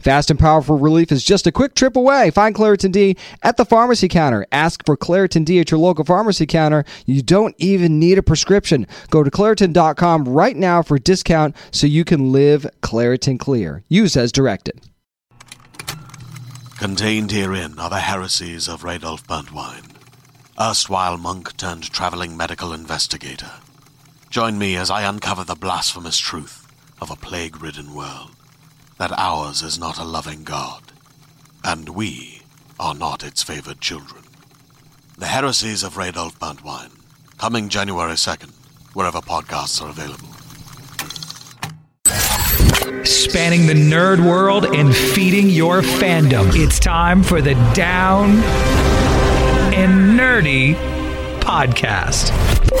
Fast and powerful relief is just a quick trip away. Find Claritin D at the pharmacy counter. Ask for Claritin D at your local pharmacy counter. You don't even need a prescription. Go to Claritin.com right now for a discount so you can live Claritin Clear. Use as directed. Contained herein are the heresies of Radolf Burntwine, erstwhile monk turned traveling medical investigator. Join me as I uncover the blasphemous truth of a plague ridden world that ours is not a loving God, and we are not its favored children. The Heresies of Radolf Burntwine, coming January 2nd, wherever podcasts are available. Spanning the nerd world and feeding your fandom. It's time for the Down and Nerdy podcast.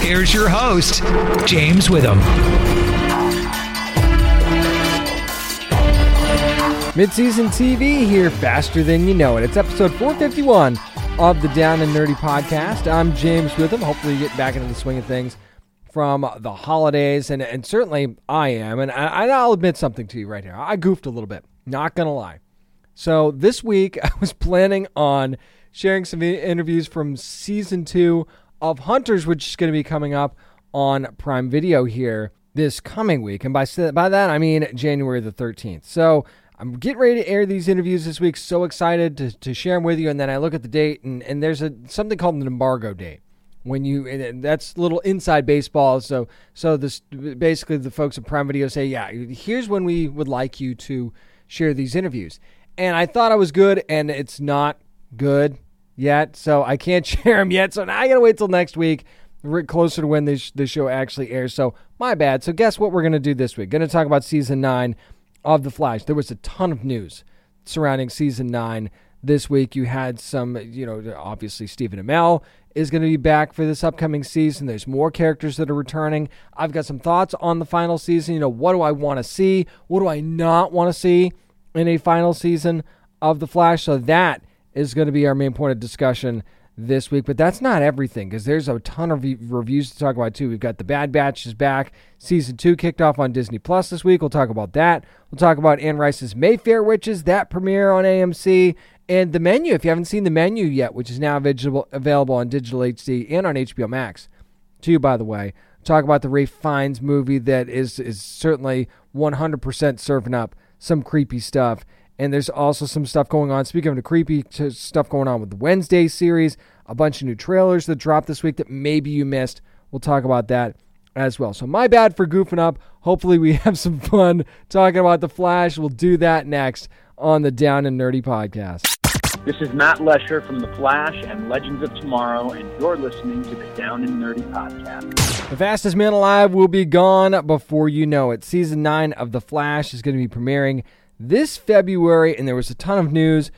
Here's your host, James Witham. Midseason TV here, faster than you know it. It's episode 451 of the Down and Nerdy podcast. I'm James Witham. Hopefully, you get back into the swing of things from the holidays, and, and certainly I am. And I, I'll admit something to you right here. I goofed a little bit, not gonna lie. So this week, I was planning on sharing some interviews from season two of Hunters, which is going to be coming up on Prime Video here this coming week, and by by that I mean January the 13th. So I'm getting ready to air these interviews this week. So excited to, to share them with you. And then I look at the date, and, and there's a something called an embargo date. When you that's little inside baseball. So so this basically the folks at Prime Video say, yeah, here's when we would like you to share these interviews. And I thought I was good, and it's not good yet. So I can't share them yet. So now I gotta wait till next week closer to when this, this show actually airs. So my bad. So guess what we're to do this week? To talk about season nine of The Flash. There was a ton of news surrounding season nine this week. You had some, you know, obviously Stephen Amell is going to be back for this upcoming season. There's more characters that are returning. I've got some thoughts on the final season. You know, what do I want to see? What do I not want to see in a final season of The Flash? So that is going to be our main point of discussion this week. But that's not everything because there's a ton of reviews to talk about too. We've got The Bad Batch is back. Season two kicked off on Disney Plus this week. We'll talk about that. We'll talk about Anne Rice's Mayfair Witches, that premiere on AMC. And the menu, if you haven't seen the menu yet, which is now available on digital HD and on HBO Max, to you, by the way. Talk about the Ralph Fiennes movie that is is certainly 100% serving up some creepy stuff and there's also some stuff going on. Speaking of the creepy stuff going on with the Wednesday series, a bunch of new trailers that dropped this week that maybe you missed. We'll talk about that as well. So, my bad for goofing up. Hopefully, we have some fun talking about The Flash. We'll do that next on the Down and Nerdy podcast. This is Matt Letscher from The Flash and Legends of Tomorrow, and you're listening to the Down and Nerdy podcast. The fastest man alive will be gone before you know it. Season 9 of The Flash is going to be premiering this February, and there was a ton of news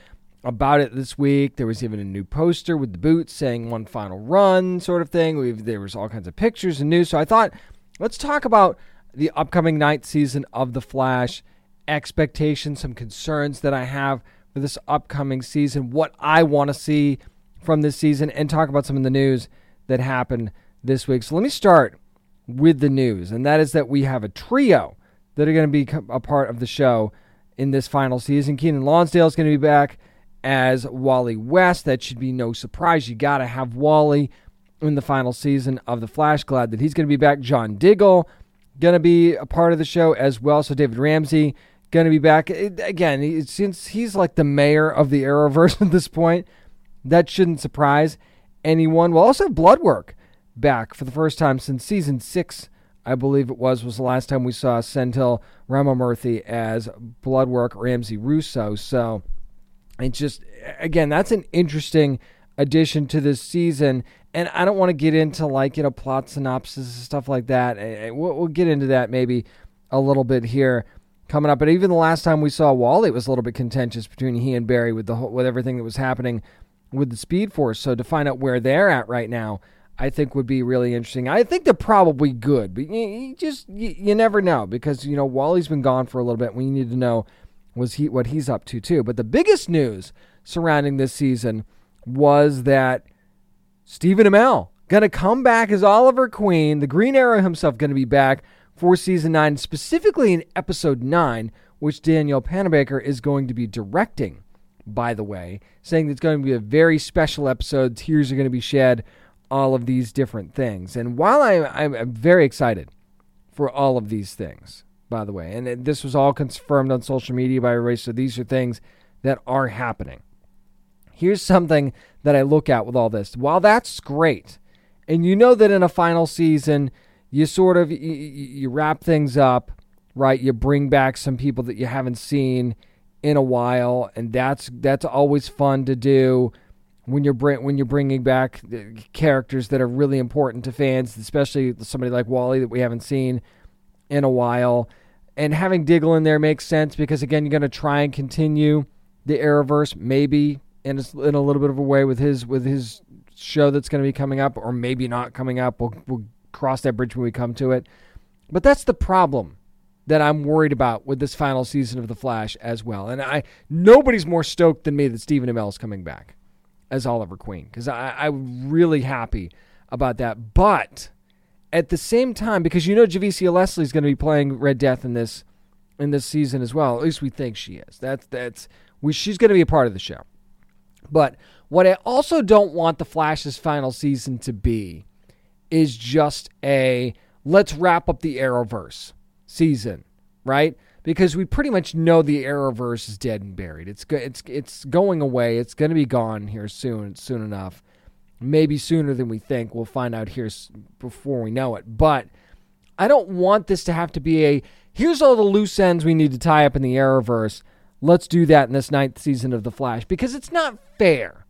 about it this week. There was even a new poster with the boots saying one final run, sort of thing. We've, there was all kinds of pictures and news. So I thought, let's talk about the upcoming ninth season of The Flash, expectations, some concerns that I have for this upcoming season, what I want to see from this season, and talk about some of the news that happened this week. So let me start with the news, and that is that we have a trio that are going to be a part of the show in this final season. Keenan Lonsdale is going to be back as Wally West. That should be no surprise. You got to have Wally in the final season of The Flash. Glad that he's going to be back. John Diggle going to be a part of the show as well. So David Ramsey going to be back again. Since he's like the mayor of the Arrowverse at this point, that shouldn't surprise anyone. We'll also have Bloodwork back for the first time since season six, I believe it was, was the last time we saw Sendhil Ramamurthy as Bloodwork Ramsey Rosso. So it's just, again, that's an interesting addition to this season. And I don't want to get into like, you know, plot synopsis and stuff like that. Eh, eh, we'll, we'll get into that maybe a little bit here coming up. But even the last time we saw Wally, it was a little bit contentious between he and Barry with the whole, with everything that was happening with the Speed Force. So to find out where they're at right now, I think would be really interesting. I think they're probably good, but you, you just you, you, never know because you know Wally's been gone for a little bit. We need to know was he what he's up to too. But the biggest news surrounding this season was that Stephen Amell going to come back as Oliver Queen. The Green Arrow himself going to be back for season nine, specifically in episode nine, which Danielle Panabaker is going to be directing by the way, saying it's going to be a very special episode. Tears are going to be shed, all of these different things. And while I, I'm, I'm very excited for all of these things, by the way, and this was all confirmed on social media by everybody, so these are things that are happening. Here's something that I look at with all this. While that's great, and you know that in a final season, you sort of you, you wrap things up, right? You bring back some people that you haven't seen in a while, and that's that's always fun to do when you're bring, when you're bringing back characters that are really important to fans, especially somebody like Wally that we haven't seen in a while. And having Diggle in there makes sense because again, you're going to try and continue the Arrowverse, maybe in a, in a little bit of a way with his with his show that's going to be coming up, or maybe not coming up. We'll, we'll cross that bridge when we come to it. But that's the problem that I'm worried about with this final season of The Flash as well. And I nobody's more stoked than me that Stephen Amell is coming back as Oliver Queen because I'm really happy about that. But at the same time, because you know Javicia Leslie is going to be playing Red Death in this in this season as well. At least we think she is. That's that's we, she's going to be a part of the show. But what I also don't want the Flash's final season to be is just a let's wrap up the Arrowverse season, right? Because we pretty much know the Arrowverse is dead and buried. It's it's it's going away. It's going to be gone here soon, soon enough. Maybe sooner than we think. We'll find out here before we know it. But I don't want this to have to be a here's all the loose ends we need to tie up in the Arrowverse. Let's do that in this ninth season of The Flash because it's not fair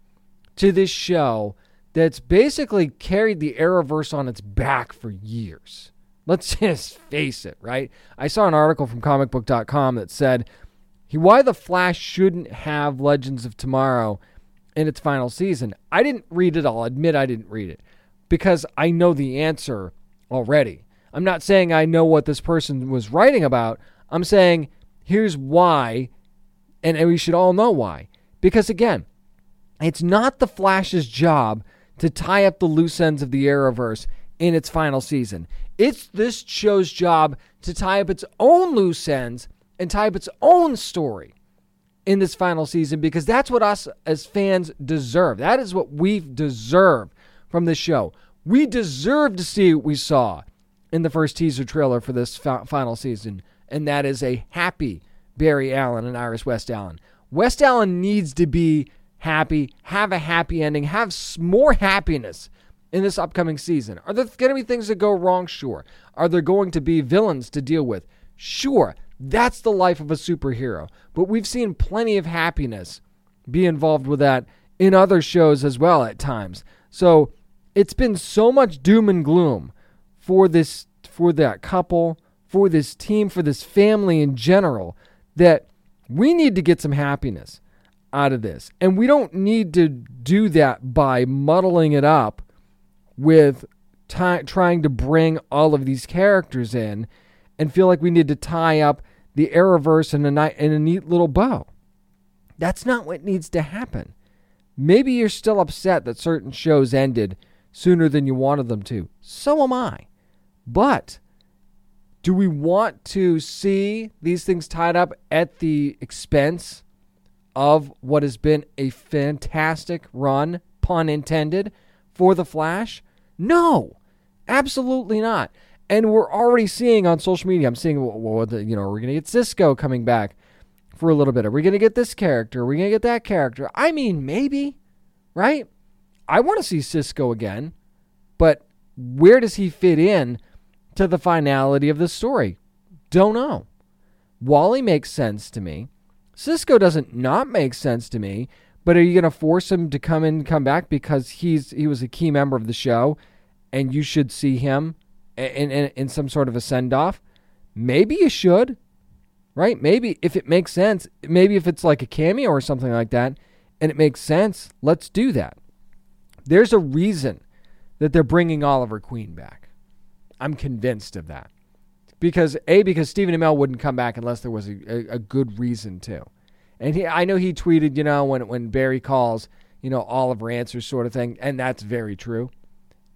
to this show that's basically carried the Arrowverse on its back for years. Let's just face it, right? I saw an article from comicbook.com that said why the Flash shouldn't have Legends of Tomorrow in its final season. I didn't read it. I'll admit I didn't read it because I know the answer already. I'm not saying I know what this person was writing about. I'm saying here's why, and we should all know why. Because again, it's not the Flash's job to tie up the loose ends of the Arrowverse in its final season. It's this show's job to tie up its own loose ends and tie up its own story in this final season because that's what us as fans deserve. That is what we deserve from this show. We deserve to see what we saw in the first teaser trailer for this final season, and that is a happy Barry Allen and Iris West Allen. West Allen needs to be happy, have a happy ending, have more happiness in this upcoming season? Are there going to be things that go wrong? Sure. Are there going to be villains to deal with? Sure. That's the life of a superhero. But we've seen plenty of happiness be involved with that in other shows as well at times. So it's been so much doom and gloom for this for that couple, for this team, for this family in general that we need to get some happiness out of this. And we don't need to do that by muddling it up with t- trying to bring all of these characters in and feel like we need to tie up the Arrowverse in a, ni- in a neat little bow. That's not what needs to happen. Maybe you're still upset that certain shows ended sooner than you wanted them to. So am I. But do we want to see these things tied up at the expense of what has been a fantastic run, pun intended, for The Flash? No, absolutely not. And we're already seeing on social media, I'm seeing, well, you know, we're going to get Cisco coming back for a little bit. Are we going to get this character? Are we going to get that character? I mean, maybe, right? I want to see Cisco again, but where does he fit in to the finality of the story? Don't know. Wally makes sense to me. Cisco doesn't not make sense to me. But are you going to force him to come in, come back because he's he was a key member of the show, and you should see him in in, in some sort of a send off? Maybe you should, right? Maybe if it makes sense, maybe if it's like a cameo or something like that, and it makes sense, let's do that. There's a reason that they're bringing Oliver Queen back. I'm convinced of that. Because A, because Stephen Amell wouldn't come back unless there was a, a, a good reason to. And he, I know he tweeted, you know, when when Barry calls, you know, Oliver answers sort of thing, and that's very true.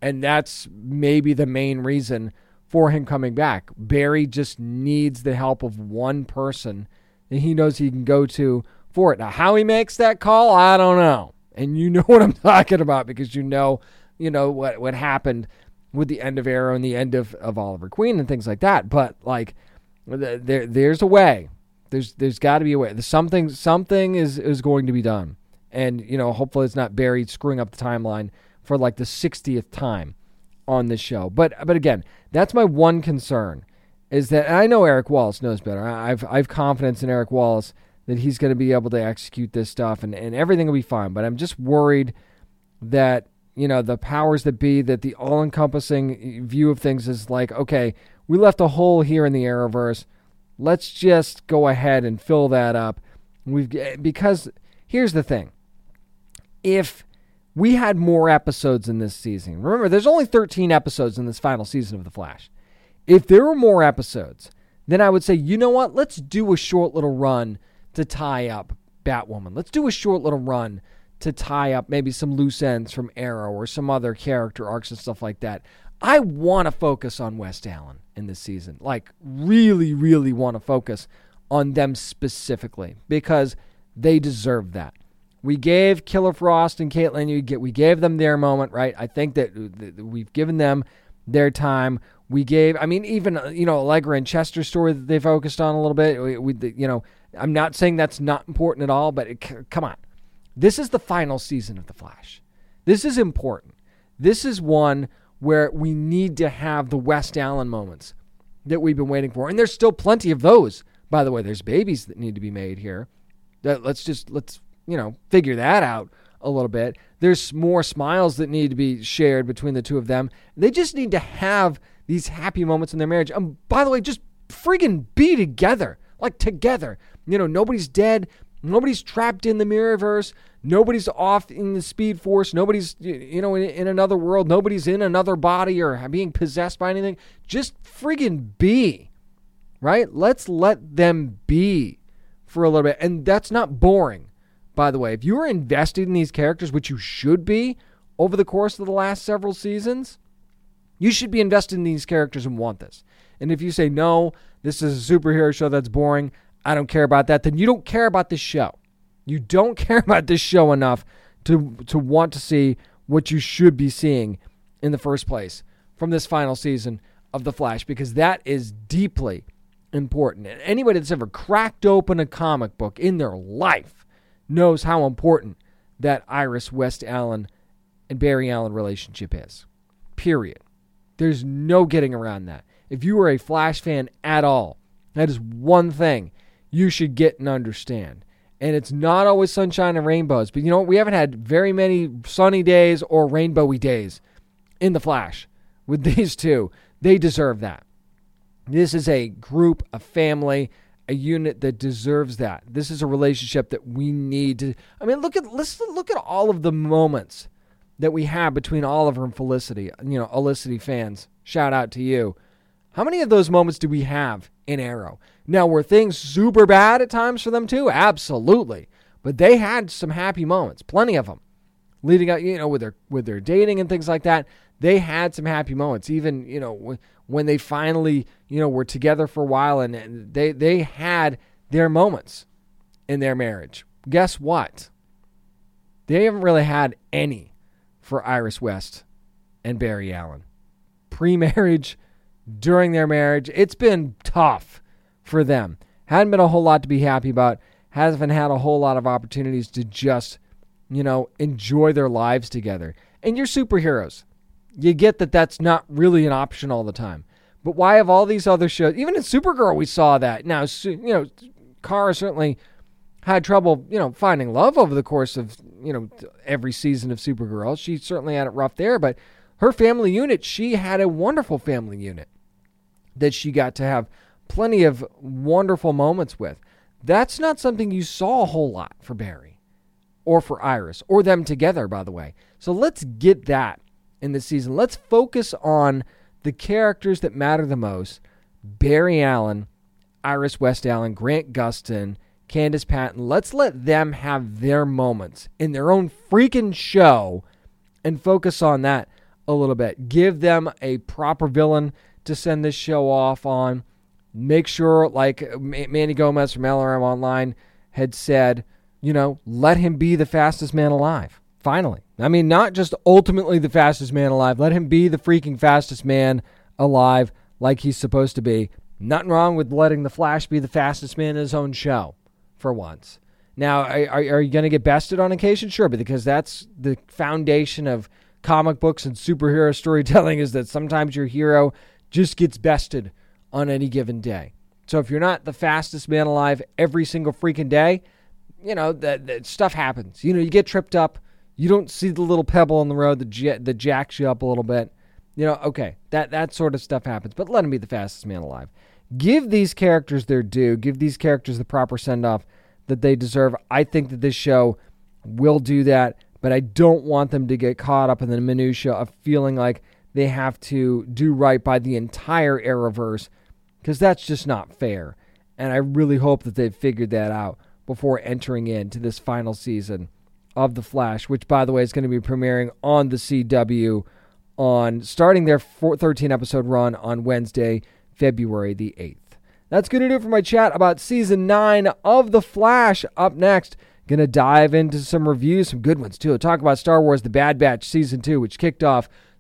And that's maybe the main reason for him coming back. Barry just needs the help of one person that he knows he can go to for it. Now, how he makes that call, I don't know. And you know what I'm talking about because you know, you know what what happened with the end of Arrow and the end of, of Oliver Queen and things like that. But like, there there's a way. There's there's got to be a way. Something something is is going to be done, and you know hopefully it's not Barry screwing up the timeline for like the 60th time on this show. But but again, that's my one concern is that I know Eric Wallace knows better. I've I've confidence in Eric Wallace that he's going to be able to execute this stuff and, and everything will be fine. But I'm just worried that you know the powers that be that the all-encompassing view of things is like okay we left a hole here in the arrowverse Let's just go ahead and fill that up. We've eh, because here's the thing. If we had more episodes in this season. Remember, there's only 13 episodes in this final season of The Flash. If there were more episodes, then I would say, you know what? Let's do a short little run to tie up Batwoman. Let's do a short little run to tie up maybe some loose ends from Arrow or some other character arcs and stuff like that. I want to focus on West Allen in this season. Like, really, really want to focus on them specifically because they deserve that. We gave Killer Frost and Caitlin, we gave them their moment, right? I think that we've given them their time. We gave, I mean, even uh, you know, Allegra and Chester's story that they focused on a little bit. We, we you know, I'm not saying that's not important at all, but it, come on, this is the final season of the Flash. This is important. This is one where we need to have the West Allen moments that we've been waiting for. And there's still plenty of those. By the way, there's babies that need to be made here. Let's just let's, you know, figure that out a little bit. There's more smiles that need to be shared between the two of them. They just need to have these happy moments in their marriage. And by the way, just friggin' be together. Like together. You know, nobody's dead. Nobody's trapped in the Mirrorverse. Nobody's off in the Speed Force. Nobody's, you know, in, in, another world. Nobody's in another body or being possessed by anything. Just friggin' be, right? Let's let them be for a little bit. And that's not boring, by the way. If you are invested in these characters, which you should be over the course of the last several seasons, you should be invested in these characters and want this. And if you say, no, this is a superhero show that's boring, I don't care about that, then you don't care about this show. You don't care about this show enough to to want to see what you should be seeing in the first place from this final season of The Flash because that is deeply important. And anybody that's ever cracked open a comic book in their life knows how important that Iris West Allen and Barry Allen relationship is. Period. There's no getting around that. If you are a Flash fan at all, that is one thing you should get and understand. And it's not always sunshine and rainbows, but you know? We haven't had very many sunny days or rainbowy days in the Flash with these two. They deserve that. This is a group, a family, a unit that deserves that. This is a relationship that we need to. I mean, look at let's look at all of the moments that we have between Oliver and Felicity. You know, Felicity fans, shout out to you. How many of those moments do we have in Arrow? Now, were things super bad at times for them too? Absolutely. But they had some happy moments, plenty of them, leading up, you know, with their with their dating and things like that. They had some happy moments, even you know when they finally you know were together for a while, and they they had their moments in their marriage. Guess what? They haven't really had any for Iris West and Barry Allen. Pre-marriage, during their marriage, it's been tough for them. Hadn't been a whole lot to be happy about. Hasn't had a whole lot of opportunities to just, you know, enjoy their lives together. And you're superheroes. You get that that's not really an option all the time. But why have all these other shows? Even in Supergirl, we saw that. Now, you know, Kara certainly had trouble, you know, finding love over the course of, you know, every season of Supergirl. She certainly had it rough there, but her family unit, she had a wonderful family unit that she got to have plenty of wonderful moments with. That's not something you saw a whole lot for Barry or for Iris or them together, by the way. So let's get that in the season. Let's focus on the characters that matter the most Barry Allen, Iris West Allen, Grant Gustin, Candice Patton. Let's let them have their moments in their own freaking show and focus on that a little bit. Give them a proper villain to send this show off on. Make sure, like Manny Gomez from LRM Online had said, you know, let him be the fastest man alive. Finally. I mean, not just ultimately the fastest man alive. Let him be the freaking fastest man alive like he's supposed to be. Nothing wrong with letting the Flash be the fastest man in his own show for once. Now, are, are you going to get bested on occasion? Sure, because that's the foundation of comic books and superhero storytelling is that sometimes your hero just gets bested on any given day. So if you're not the fastest man alive every single freaking day, you know that, that stuff happens. You know, you get tripped up. You don't see the little pebble on the road that, j- that jacks you up a little bit. You know, okay, that that sort of stuff happens. But let him be the fastest man alive. Give these characters their due. Give these characters the proper send off that they deserve. I think that this show will do that, but I don't want them to get caught up in the minutia of feeling like they have to do right by the entire Arrowverse because that's just not fair. And I really hope that they've figured that out before entering into this final season of The Flash, which, by the way, is going to be premiering on the CW on starting their 13 episode run on Wednesday, February the 8th. That's going to do it for my chat about season 9 of The Flash. Up next, going to dive into some reviews, some good ones too. Talk about Star Wars The Bad Batch season 2, which kicked off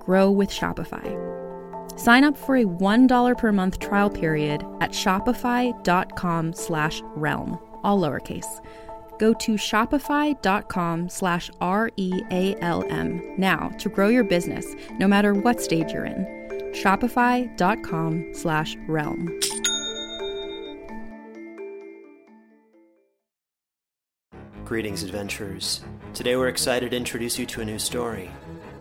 grow with Shopify. Sign up for a $1 per month trial period at shopify.com slash realm, all lowercase. Go to shopify.com slash R-E-A-L-M now to grow your business, no matter what stage you're in shopify.com slash realm. Greetings, adventurers. Today we're excited to introduce you to a new story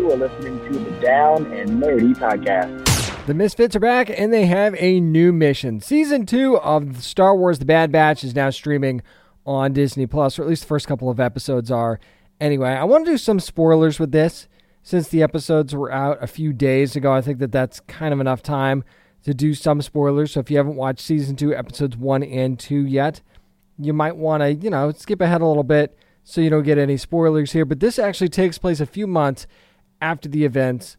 you are listening to the Down and Nerdy Podcast. The Misfits are back and they have a new mission. Season two of Star Wars The Bad Batch is now streaming on Disney Plus, or at least the first couple of episodes are. Anyway, I want to do some spoilers with this since the episodes were out a few days ago. I think that that's kind of enough time to do some spoilers. So if you haven't watched season two, episodes one and two yet, you might want to, you know, skip ahead a little bit so you don't get any spoilers here. But this actually takes place a few months after the events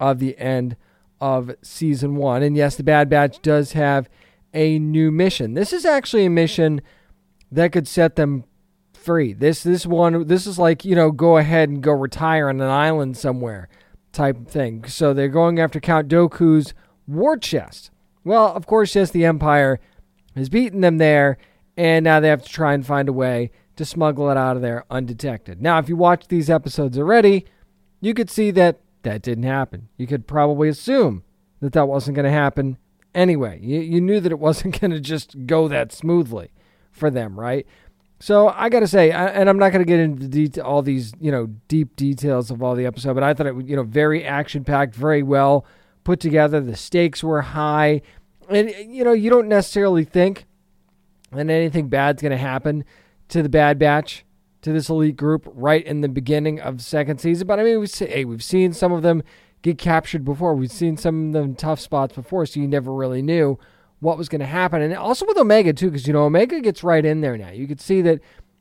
of the end of season one. And yes, the Bad Batch does have a new mission. This is actually a mission that could set them free. This this one this is like, you know, go ahead and go retire on an island somewhere type thing. So they're going after Count Dooku's war chest. Well, of course, yes, the Empire has beaten them there, and now they have to try and find a way to smuggle it out of there undetected. Now, if you watch these episodes already, you could see that that didn't happen. You could probably assume that that wasn't going to happen anyway. You, you knew that it wasn't going to just go that smoothly for them, right? So I got to say, and I'm not going to get into detail, all these you know deep details of all the episode, but I thought it was you know very action packed, very well put together. The stakes were high, and you know you don't necessarily think that anything bad's going to happen to the Bad Batch, to this elite group, right in the beginning of second season. But I mean, we say, hey, we've seen some of them get captured before. We've seen some of them tough spots before, so you never really knew what was going to happen. And also with Omega, too, because, you know, Omega gets right in there now. You could see that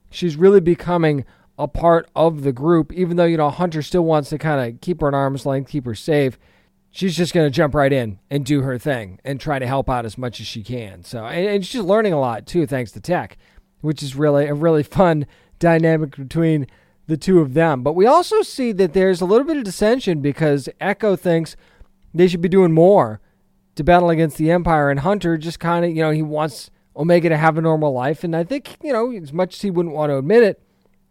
she's really becoming a part of the group, even though, you know, Hunter still wants to kind of keep her at arm's length, keep her safe. She's just going to jump right in and do her thing and try to help out as much as she can. So, and, and she's learning a lot, too, thanks to Tech, which is really a really fun dynamic between the two of them. But we also see that there's a little bit of dissension because Echo thinks they should be doing more to battle against the Empire, and Hunter just kind of, you know, he wants Omega to have a normal life. And I think, you know, as much as he wouldn't want to admit it,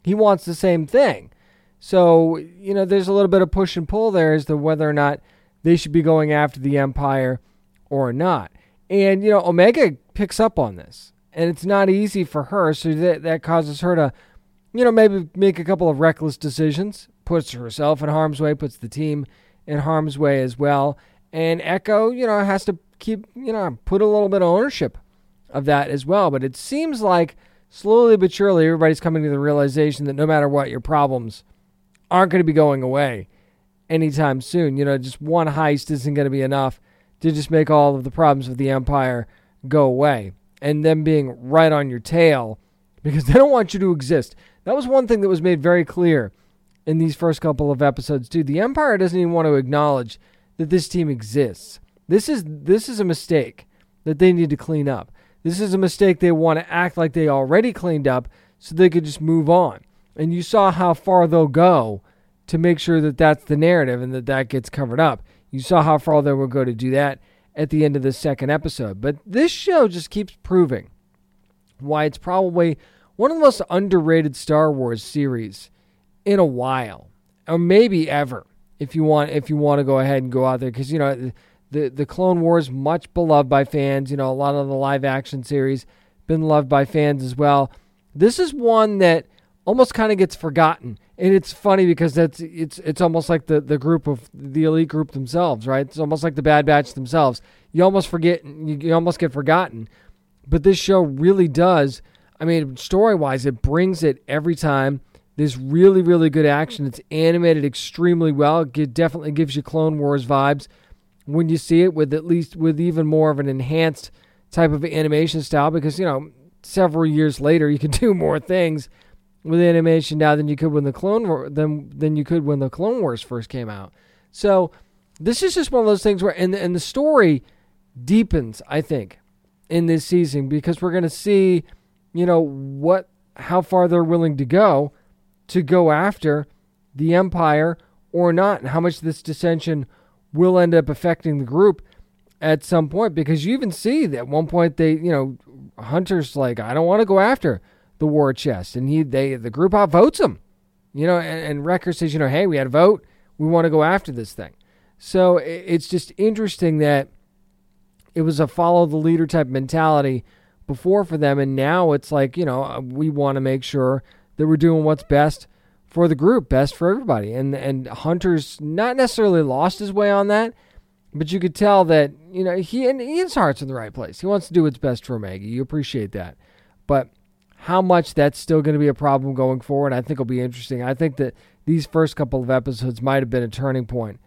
he wants the same thing. So, you know, there's a little bit of push and pull there as to whether or not they should be going after the Empire or not. And, you know, Omega picks up on this. And it's not easy for her, so that, that causes her to, you know, maybe make a couple of reckless decisions, puts herself in harm's way, puts the team in harm's way as well. And Echo, you know, has to keep, you know, put a little bit of ownership of that as well. But it seems like slowly but surely everybody's coming to the realization that no matter what, your problems aren't going to be going away anytime soon. You know, just one heist isn't going to be enough to just make all of the problems with the Empire go away. And them being right on your tail because they don't want you to exist. That was one thing that was made very clear in these first couple of episodes, too. The Empire doesn't even want to acknowledge that this team exists. This is this is a mistake that they need to clean up. This is a mistake they want to act like they already cleaned up so they could just move on. And you saw how far they'll go to make sure that that's the narrative and that that gets covered up. You saw how far they will go to do that at the end of the second episode. But this show just keeps proving why it's probably one of the most underrated Star Wars series in a while, or maybe ever if you want if you want to go ahead and go out there because you know the the Clone Wars much beloved by fans. You know a lot of the live action series been loved by fans as well. This is one that almost kind of gets forgotten, and it's funny because that's it's it's almost like the the group of the elite group themselves, right? It's almost like the Bad Batch themselves. You almost forget, you, you almost get forgotten, but this show really does. I mean, story wise, it brings it every time. There's really, really good action. It's animated extremely well. It definitely gives you Clone Wars vibes when you see it with at least with even more of an enhanced type of animation style because you know several years later you can do more things with animation now than you could when the Clone War, than than you could when the Clone Wars first came out. So this is just one of those things where and and the story deepens, I think, in this season because we're going to see, you know, what how far they're willing to go to go after the empire or not, and how much this dissension will end up affecting the group at some point. Because you even see that at one point they, you know, Hunter's like, I don't want to go after the war chest, and he they the group outvotes him, you know, and, and Wrecker says, you know, hey, we had a vote, we want to go after this thing. So it's just interesting that it was a follow the leader type mentality before for them, and now it's like, you know, uh, we want to make sure that we're doing what's best for the group, best for everybody. And and Hunter's not necessarily lost his way on that, but you could tell that you know he and his heart's in the right place. He wants to do what's best for Maggie. You appreciate that, but how much that's still going to be a problem going forward, I think will be interesting. I think that these first couple of episodes might have been a turning point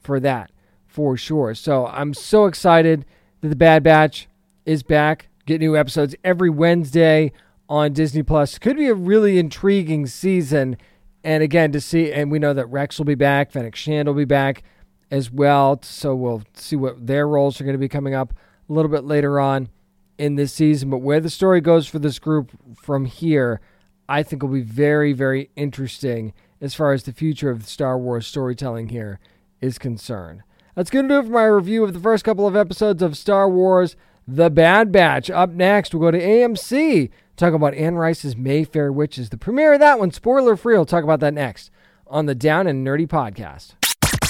for that, for sure. So I'm so excited that the Bad Batch is back. Get new episodes every Wednesday on Disney Plus. Could be a really intriguing season. And again, to see, and we know that Rex will be back, Fennec Shand will be back as well. So we'll see what their roles are going to be coming up a little bit later on in this season. But where the story goes for this group from here, I think will be very, very interesting as far as the future of Star Wars storytelling here is concerned. That's going to do it for my review of the first couple of episodes of Star Wars The Bad Batch. Up next, we'll go to AMC, talk about Anne Rice's Mayfair Witches. The premiere of that one, spoiler free. We'll talk about that next on the Down and Nerdy podcast.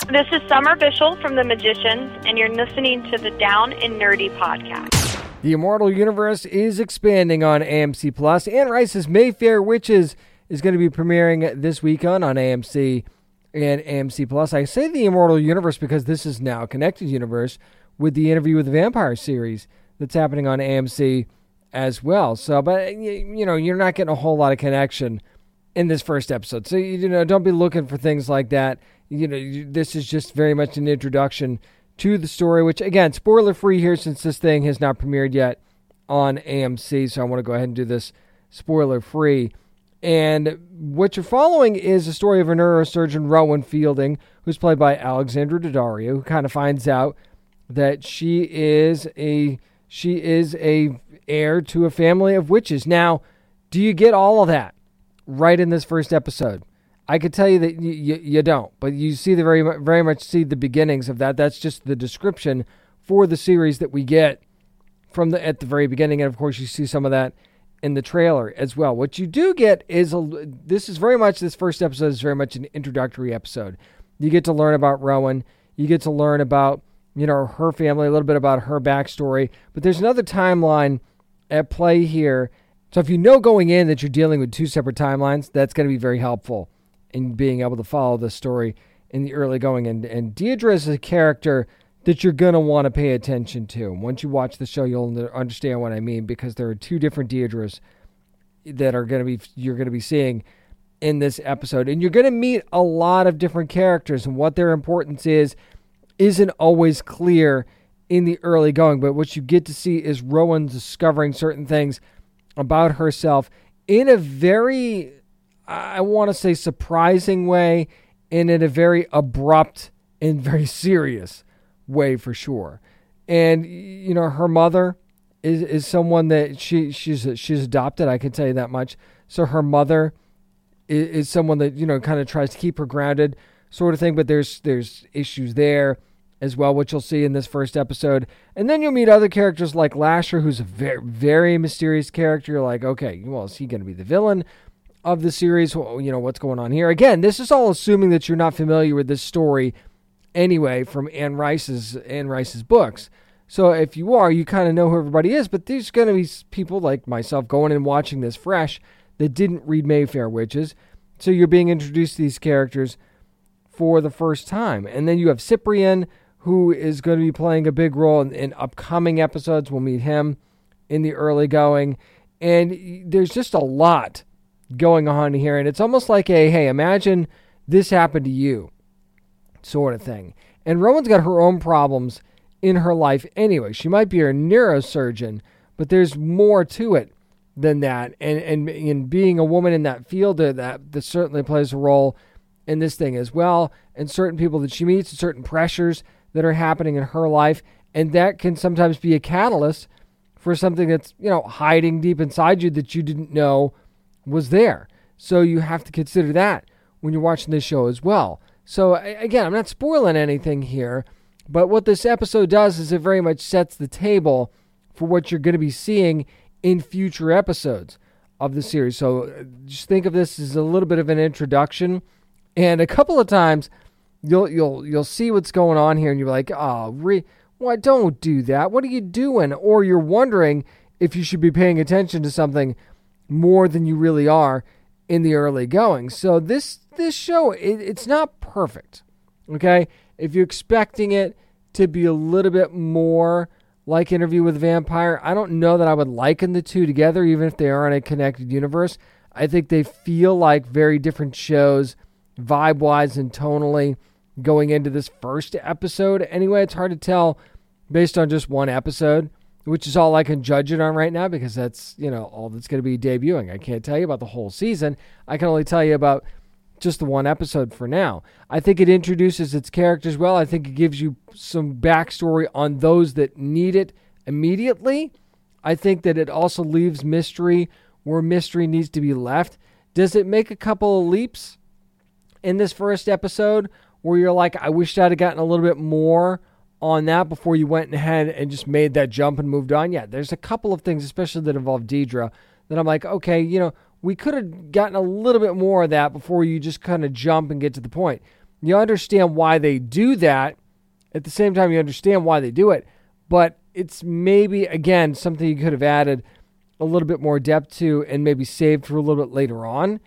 This is Summer Bishil from The Magicians, and you're listening to the Down and Nerdy podcast. The Immortal Universe is expanding on AMC Plus. Anne Rice's Mayfair Witches is going to be premiering this weekend on AMC and AMC Plus. I say the Immortal Universe because this is now a connected universe with the Interview with the Vampire series that's happening on AMC as well. So, but you know, you're not getting a whole lot of connection in this first episode. So, you know, don't be looking for things like that. You know, this is just very much an introduction to the story, which again, spoiler free here since this thing has not premiered yet on AMC. So I want to go ahead and do this spoiler free. And what you're following is the story of a neurosurgeon, Rowan Fielding, who's played by Alexandra Daddario, who kind of finds out that she is a she is a heir to a family of witches. Now, do you get all of that right in this first episode? I could tell you that you, you, you, don't, but you see the very very much see the beginnings of that. That's just the description for the series that we get from the at the very beginning, and of course you see some of that in the trailer as well. What you do get is a this is very much this first episode is very much an introductory episode. You get to learn about Rowan. You get to learn about you know her family, a little bit about her backstory. But there's another timeline at play here. So if you know going in that you're dealing with two separate timelines, that's going to be very helpful in being able to follow the story in the early going. And, and Deirdre is a character that you're going to want to pay attention to. Once you watch the show, you'll understand what I mean because there are two different Deirdres that are going to be you're going to be seeing in this episode and you're going to meet a lot of different characters and what their importance is isn't always clear in the early going but what you get to see is Rowan discovering certain things about herself in a very I want to say surprising way and in a very abrupt and very serious way for sure. And you know, her mother is is someone that she she's she's adopted. I can tell you that much. So her mother is, someone that you know kind of tries to keep her grounded, sort of thing. But there's there's issues there as well, which you'll see in this first episode. And then you'll meet other characters like Lasher, who's a very very mysterious character. You're like, okay, well, is he going to be the villain? of the series, you know, what's going on here. Again, this is all assuming that you're not familiar with this story anyway from Anne Rice's Anne Rice's books. So if you are, you kind of know who everybody is, but there's going to be people like myself going and watching this fresh that didn't read Mayfair Witches. So you're being introduced to these characters for the first time. And then you have Cyprien, who is going to be playing a big role in, in upcoming episodes. We'll meet him in the early going. And there's just a lot going on here. And it's almost like a hey, imagine this happened to you sort of thing. And Rowan's got her own problems in her life anyway. She might be a neurosurgeon, but there's more to it than that. And and in being a woman in that field, uh, that that certainly plays a role in this thing as well. And certain people that she meets, certain pressures that are happening in her life, and that can sometimes be a catalyst for something that's you know hiding deep inside you that you didn't know was there. So you have to consider that when you're watching this show as well. So again, I'm not spoiling anything here, but what this episode does is it very much sets the table for what you're going to be seeing in future episodes of the series. So uh, just think of this as a little bit of an introduction, and a couple of times you'll you'll you'll see what's going on here, and you're like, oh, re- what? Don't do that. What are you doing? Or you're wondering if you should be paying attention to something more than you really are in the early going. So this this show it, it's not perfect. Okay, if you're expecting it to be a little bit more like Interview with a Vampire, I don't know that I would liken the two together, even if they are in a connected universe. I think they feel like very different shows, vibe wise and tonally, going into this first episode. Anyway, it's hard to tell based on just one episode which is all I can judge it on right now because that's, you know, all that's going to be debuting. I can't tell you about the whole season. I can only tell you about just the one episode for now. I think it introduces its characters well. I think it gives you some backstory on those that need it immediately. I think that it also leaves mystery where mystery needs to be left. Does it make a couple of leaps in this first episode where you're like, I wish I'd have gotten a little bit more on that before you went ahead and just made that jump and moved on. Yeah, there's a couple of things, especially that involve Deirdre, that I'm like, okay, you know, we could have gotten a little bit more of that before you just kind of jump and get to the point. You understand why they do that. At the same time, you understand why they do it, but it's maybe, again, something you could have added a little bit more depth to and maybe saved for a little bit later on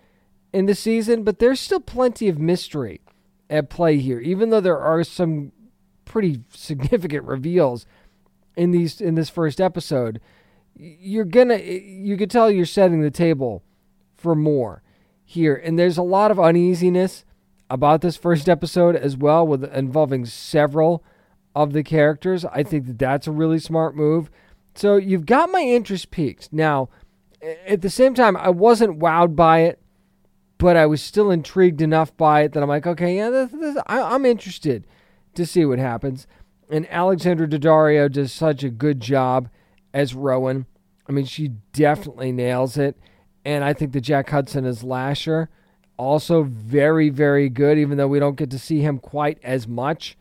in the season. But there's still plenty of mystery at play here, even though there are some pretty significant reveals in these in this first episode. You're gonna you could tell you're setting the table for more here, and there's a lot of uneasiness about this first episode as well, with involving several of the characters. I think that that's a really smart move. So you've got my interest peaked. Now, at the same time, I wasn't wowed by it, but I was still intrigued enough by it that I'm like, okay, yeah, this, this, I, I'm interested to see what happens. And Alexandra Daddario does such a good job as Rowan. I mean, she definitely nails it. And I think that Jack Huston as Lasher also very, very good, even though we don't get to see him quite as much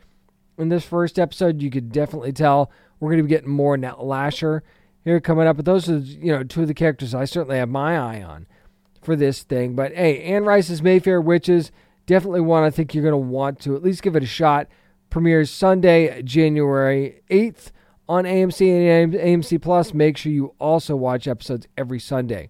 in this first episode. You could definitely tell we're going to be getting more Lasher here coming up. But those are, you know, two of the characters I certainly have my eye on for this thing. But hey, Anne Rice's Mayfair Witches, definitely one I think you're going to want to at least give it a shot premieres Sunday, January 8th on AMC and AMC Plus. Make sure you also watch episodes every Sunday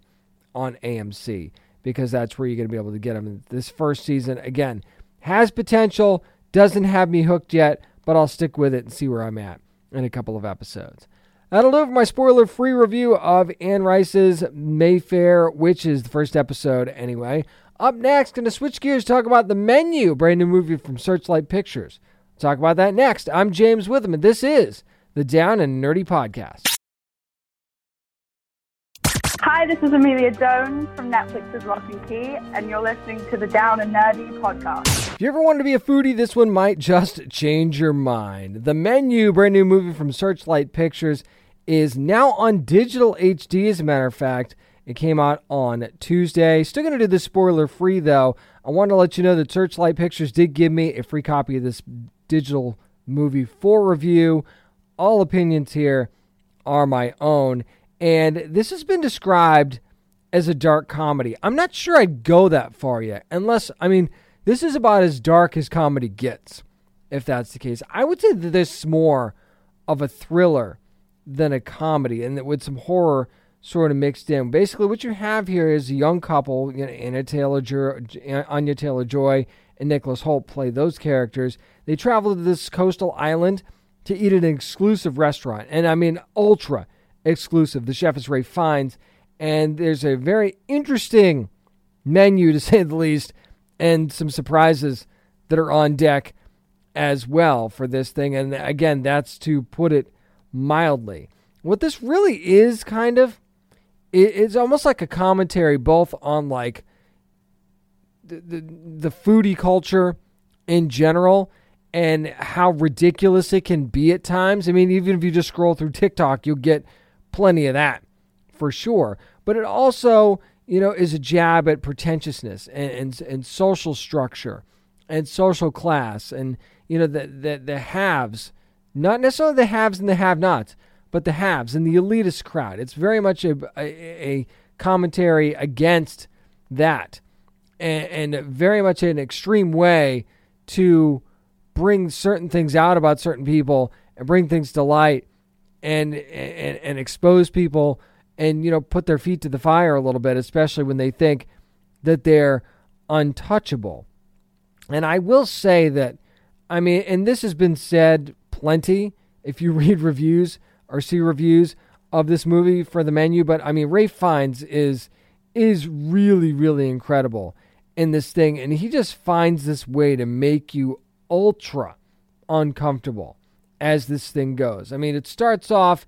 on AMC because that's where you're going to be able to get them. This first season, again, has potential, doesn't have me hooked yet, but I'll stick with it and see where I'm at in a couple of episodes. That'll do it for my spoiler free review of Anne Rice's Mayfair which Witches, the first episode, anyway. Up next, going to switch gears, talk about The Menu, brand new movie from Searchlight Pictures. Talk about that next. I'm James Witham, and this is the Down and Nerdy Podcast. Hi, this is Emilia Jones from Netflix's Lock and Key, and you're listening to the Down and Nerdy Podcast. If you ever wanted to be a foodie, this one might just change your mind. The Menu, brand new movie from Searchlight Pictures, is now on digital HD, as a matter of fact. It came out on Tuesday. Still going to do this spoiler free, though. I want to let you know that Searchlight Pictures did give me a free copy of this digital movie for review. All opinions here are my own. And this has been described as a dark comedy. I'm not sure I'd go that far yet, unless, I mean, this is about as dark as comedy gets, if that's the case. I would say that this is more of a thriller than a comedy, and with some horror sort of mixed in. Basically, what you have here is a young couple, you know, Anna Taylor, uh, Anya Taylor Joy, and Nicholas Hoult play those characters. They travel to this coastal island to eat at an exclusive restaurant, and I mean ultra exclusive. The chef is Ralph Fiennes, and there's a very interesting menu to say the least, and some surprises that are on deck as well for this thing. And again, that's to put it mildly. What this really is, kind of, it's almost like a commentary both on like the, the, foodie culture in general and how ridiculous it can be at times. I mean, even if you just scroll through TikTok, you'll get plenty of that for sure. But it also, you know, is a jab at pretentiousness and, and, and social structure and social class and, you know, the, the, the haves, not necessarily the haves and the have nots, but the haves and the elitist crowd. It's very much a, a, a commentary against that and, and very much an extreme way to bring certain things out about certain people and bring things to light and, and and expose people and you know put their feet to the fire a little bit especially when they think that they're untouchable. And I will say that, I mean, and this has been said plenty if you read reviews or see reviews of this movie for the menu, but I mean, Ralph Fiennes is is really, really incredible in this thing, and he just finds this way to make you ultra uncomfortable as this thing goes. I mean, it starts off,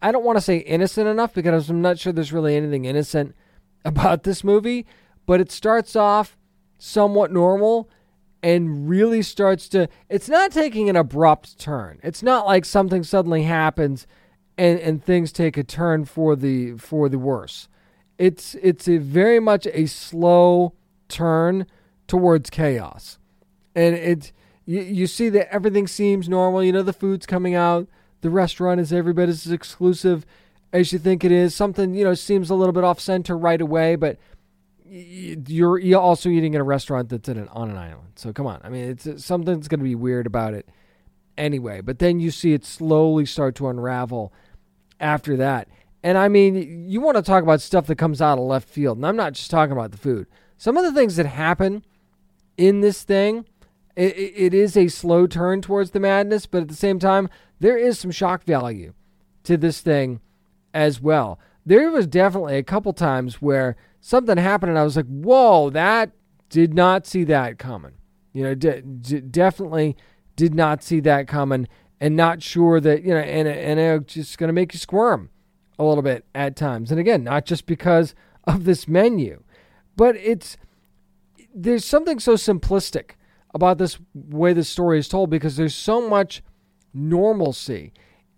I don't want to say innocent enough because I'm not sure there's really anything innocent about this movie, but it starts off somewhat normal and really starts to it's not taking an abrupt turn. It's not like something suddenly happens and and things take a turn for the for the worse. It's it's a very much a slow turn towards chaos. And it's you, you see that everything seems normal. You know the food's coming out. The restaurant is every bit as exclusive as you think it is. Something, you know, seems a little bit off center right away, but you're, also eating in a restaurant that's in an, on an island. So come on. I mean, it's something's going to be weird about it anyway. But then you see it slowly start to unravel after that. And I mean, you want to talk about stuff that comes out of left field. And I'm not just talking about the food. Some of the things that happen in this thing, it, it is a slow turn towards the madness, but at the same time, there is some shock value to this thing as well. There was definitely a couple times where something happened and I was like, whoa, that did not see that coming. You know, d- d- definitely did not see that coming and not sure that, you know, and, and it's just going to make you squirm a little bit at times. And again, not just because of this menu, but it's, there's something so simplistic about this way the story is told because there's so much normalcy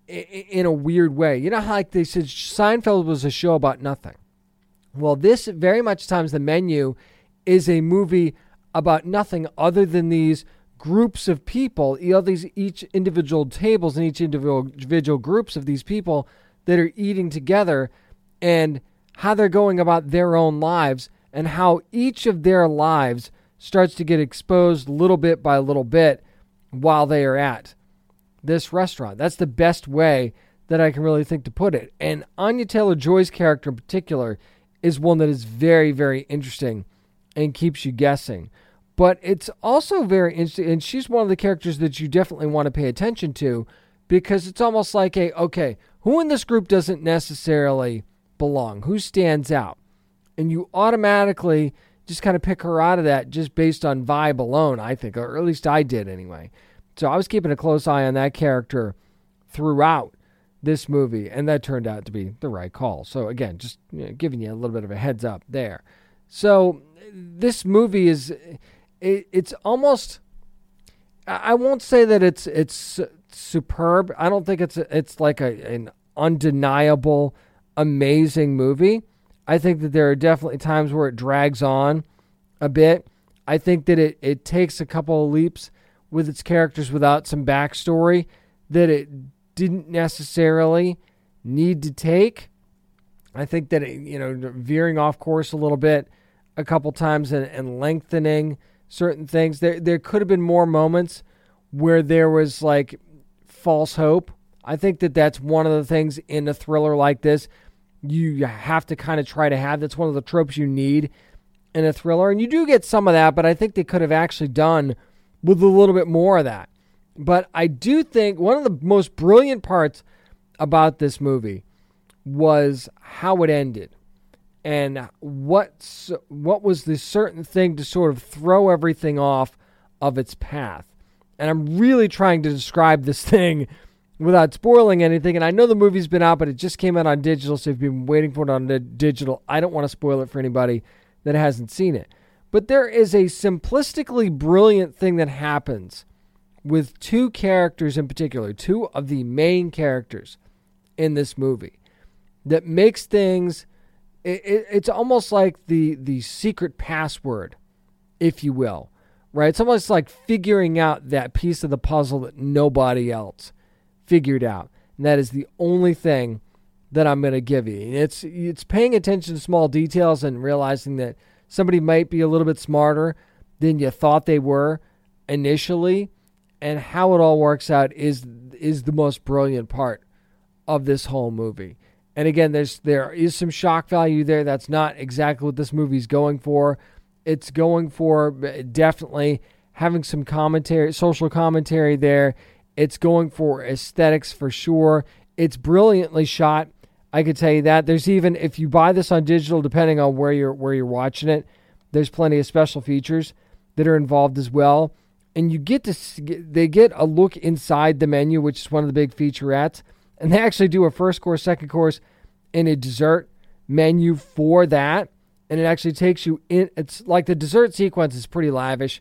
in a weird way. You know how like they said Seinfeld was a show about nothing. Well, this very much times the menu is a movie about nothing other than these groups of people, you know, these each individual tables and each individual groups of these people that are eating together and how they're going about their own lives and how each of their lives starts to get exposed little bit by little bit while they are at this restaurant. That's the best way that I can really think to put it. And Anya Taylor Joy's character in particular is one that is very, very interesting and keeps you guessing. But it's also very interesting, and she's one of the characters that you definitely want to pay attention to because it's almost like a okay, who in this group doesn't necessarily belong? Who stands out? And you automatically just kind of pick her out of that just based on vibe alone, I think, or at least I did anyway. So I was keeping a close eye on that character throughout this movie, and that turned out to be the right call. So again, just you know, giving you a little bit of a heads up there. So this movie is it, it's almost I won't say that it's it's superb. I don't think it's it's like a, an undeniable amazing movie. I think that there are definitely times where it drags on a bit. I think that it, it takes a couple of leaps with its characters without some backstory that it didn't necessarily need to take. I think that you know veering off course a little bit a couple times and, and lengthening certain things. There there could have been more moments where there was like false hope. I think that that's one of the things in a thriller like this you have to kind of try to have. That's one of the tropes you need in a thriller, and you do get some of that. But I think they could have actually done with a little bit more of that. But I do think one of the most brilliant parts about this movie was how it ended and what what was the certain thing to sort of throw everything off of its path. And I'm really trying to describe this thing without spoiling anything. And I know the movie's been out, but it just came out on digital, so if you've been waiting for it on the digital, I don't want to spoil it for anybody that hasn't seen it. But there is a simplistically brilliant thing that happens with two characters in particular, two of the main characters in this movie, that makes things. It, it, it's almost like the the secret password, if you will, right? It's almost like figuring out that piece of the puzzle that nobody else figured out, and that is the only thing that I'm going to give you. It's it's paying attention to small details and realizing that somebody might be a little bit smarter than you thought they were initially and how it all works out is is the most brilliant part of this whole movie. And again, there's there is some shock value there. That's not exactly what this movie's going for. It's going for eh, definitely having some commentary, social commentary there. It's going for aesthetics for sure. It's brilliantly shot. I could tell you that. There's even if you buy this on digital, depending on where you're where you're watching it, there's plenty of special features that are involved as well. And you get to they get a look inside the menu, which is one of the big featurettes. And they actually do a first course, second course, and a dessert menu for that. And it actually takes you in. It's like the dessert sequence is pretty lavish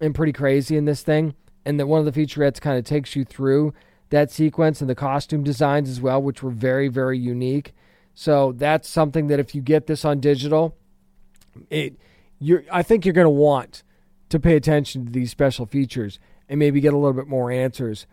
and pretty crazy in this thing. And that one of the featurettes kind of takes you through that sequence and the costume designs as well, which were very, very unique. So that's something that if you get this on digital, it you're I think you're going to want to pay attention to these special features and maybe get a little bit more answers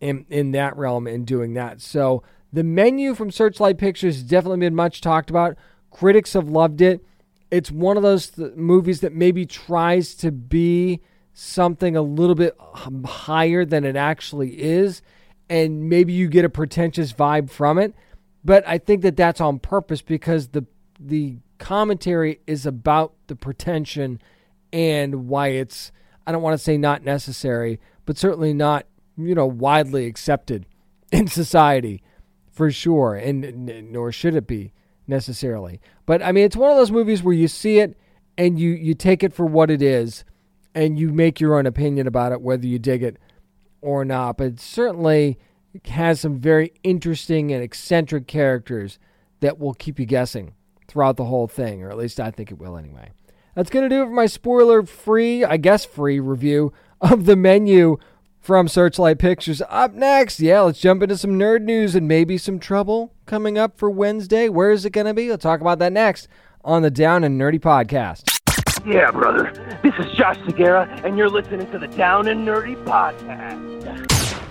in in that realm in doing that. So the menu from Searchlight Pictures has definitely been much talked about. Critics have loved it. It's one of those th- movies that maybe tries to be something a little bit higher than it actually is, and maybe you get a pretentious vibe from it. But I think that that's on purpose because the the commentary is about the pretension and why it's I don't want to say not necessary, but certainly not you know widely accepted in society for sure, and nor should it be necessarily. But I mean, it's one of those movies where you see it and you you take it for what it is, and you make your own opinion about it, whether you dig it or not. But it certainly has some very interesting and eccentric characters that will keep you guessing throughout the whole thing, or at least I think it will anyway. That's going to do it for my spoiler free, I guess free review of the menu from Searchlight Pictures. Up next, yeah, let's jump into some nerd news and maybe some trouble coming up for Wednesday. Where is it going to be? We'll talk about that next on the Down and Nerdy podcast. Yeah, brother. This is Josh Segarra, and you're listening to the Down and Nerdy podcast.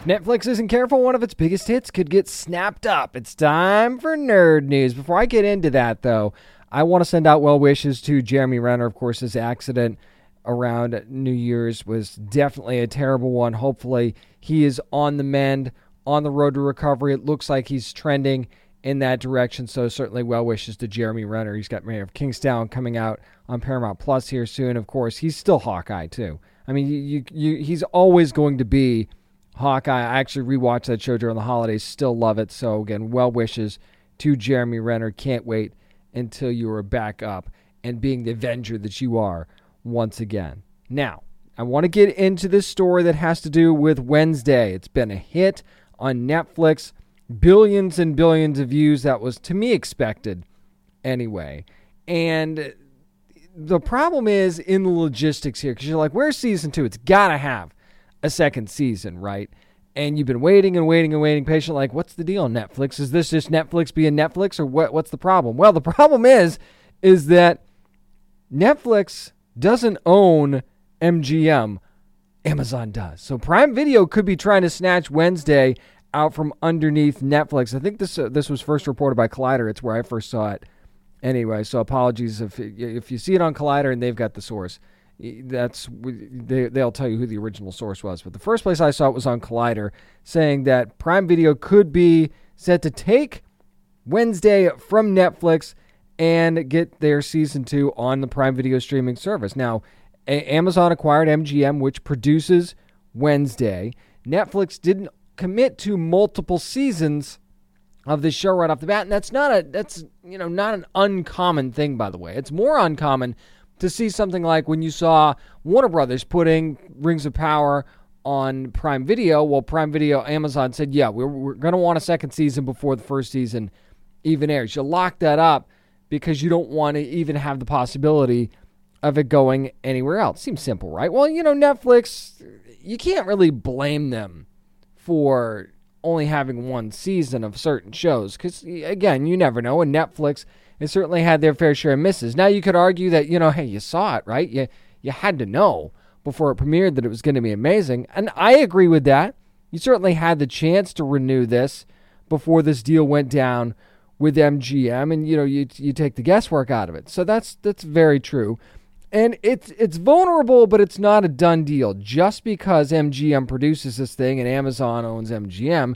Netflix isn't careful, one of its biggest hits could get snapped up. It's time for nerd news. Before I get into that, though, I want to send out well wishes to Jeremy Renner. Of course, his accident around New Year's was definitely a terrible one. Hopefully, he is on the mend, on the road to recovery. It looks like he's trending in that direction. So certainly, well wishes to Jeremy Renner. He's got Mayor of Kingstown coming out on Paramount Plus here soon. Of course, he's still Hawkeye too. I mean, you, you, he's always going to be Hawkeye. I actually rewatched that show during the holidays. Still love it. So again, well wishes to Jeremy Renner. Can't wait until you are back up and being the Avenger that you are once again. Now, I want to get into this story that has to do with Wednesday. It's been a hit on Netflix, billions and billions of views. That was to me expected anyway. And the problem is in the logistics here because you're like, where's season two? It's got to have a second season, right? And you've been waiting and waiting and waiting, patient. Like, what's the deal, on Netflix? Is this just Netflix being Netflix, or what? What's the problem? Well, the problem is, is that Netflix doesn't own MGM. Amazon does. So Prime Video could be trying to snatch Wednesday out from underneath Netflix. I think this uh, this was first reported by Collider. It's where I first saw it. Anyway, so apologies if if you see it on Collider and they've got the source. That's they they'll tell you who the original source was. But the first place I saw it was on Collider, saying that Prime Video could be set to take Wednesday from Netflix and get their season two on the Prime Video streaming service. Now, a- Amazon acquired MGM, which produces Wednesday. Netflix didn't commit to multiple seasons of this show right off the bat, and that's not a that's you know not an uncommon thing, by the way. It's more uncommon to see something like when you saw Warner Brothers putting Rings of Power on Prime Video. Well, Prime Video, Amazon said, yeah, we're, we're going to want a second season before the first season even airs. You lock that up because you don't want to even have the possibility of it going anywhere else. Seems simple, right? Well, you know, Netflix, you can't really blame them for only having one season of certain shows because, again, you never know. And Netflix has certainly had their fair share of misses. Now, you could argue that, you know, hey, you saw it, right? You, you had to know before it premiered that it was going to be amazing. And I agree with that. You certainly had the chance to renew this before this deal went down with MGM, and you know you you take the guesswork out of it. So that's that's very true, and it's it's vulnerable, but it's not a done deal. Just because MGM produces this thing and Amazon owns MGM,